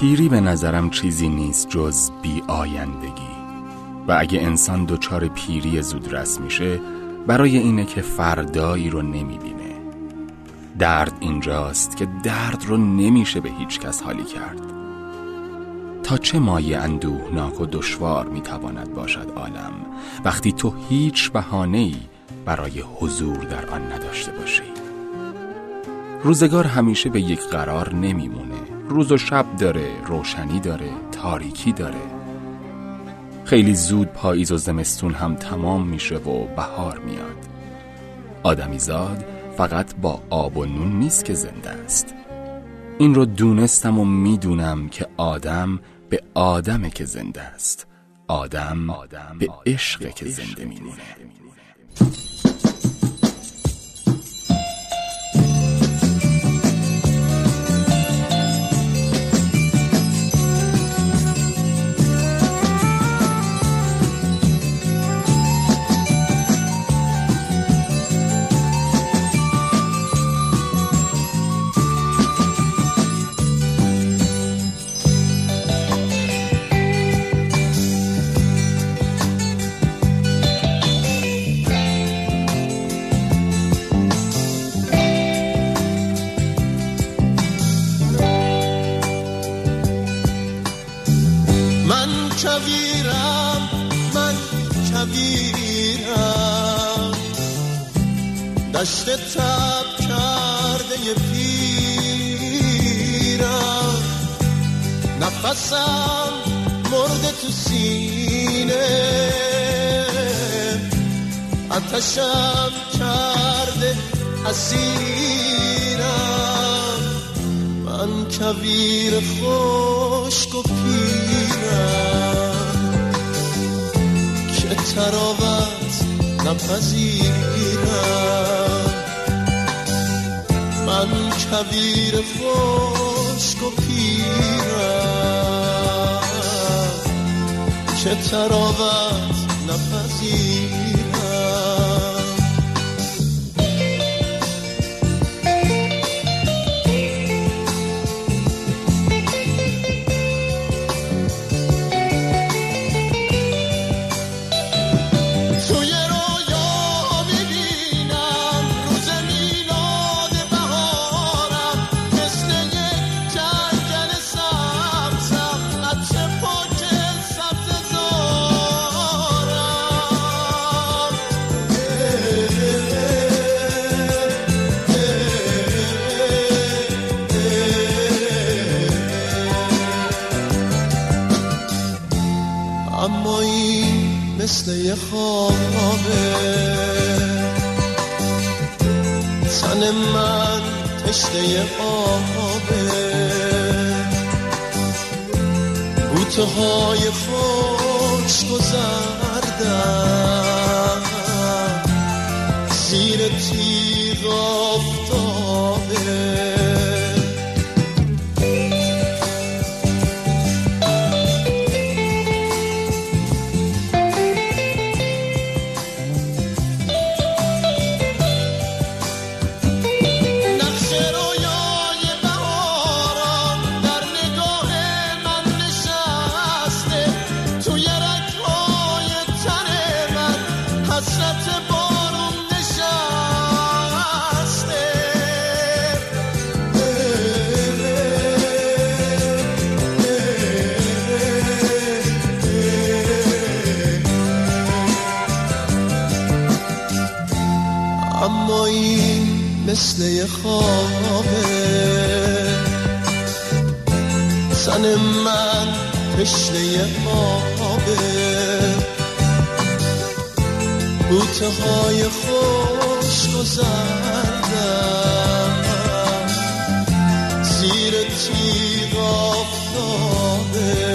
پیری به نظرم چیزی نیست جز بی آیندگی و اگه انسان دچار پیری زودرس میشه برای اینه که فردایی رو نمی‌بینه. درد اینجاست که درد رو نمیشه به هیچ کس حالی کرد. تا چه مایه اندوهناک و دشوار می‌تواند باشد عالم؟ وقتی تو هیچ بهانه‌ای برای حضور در آن نداشته باشی. روزگار همیشه به یک قرار نمیمونه. روز و شب داره روشنی داره تاریکی داره. خیلی زود پاییز و زمستون هم تمام میشه و بهار میاد. آدمی زاد فقط با آب و نون نیست که زنده است. این رو دونستم و می‌دونم که آدم به آدمه که زنده است. آدم, آدم به عشق که زنده میمونه. کویرم من کویرم دشت تب کرده پیرم. نفسم مرده تو سینه. آتشم کرده اسیرم. من کویر خشک و پیرم تراوت نپذیرم من کویر خشک و پیرم. که تراوت نپذیرم مثل یه خوابه تن من تشته آبه. بوته های خوش گذردم اما این مثل یه خوابه. تن من تشنه آبه. بوته های خوش گذردم زیر تیغ آفتابه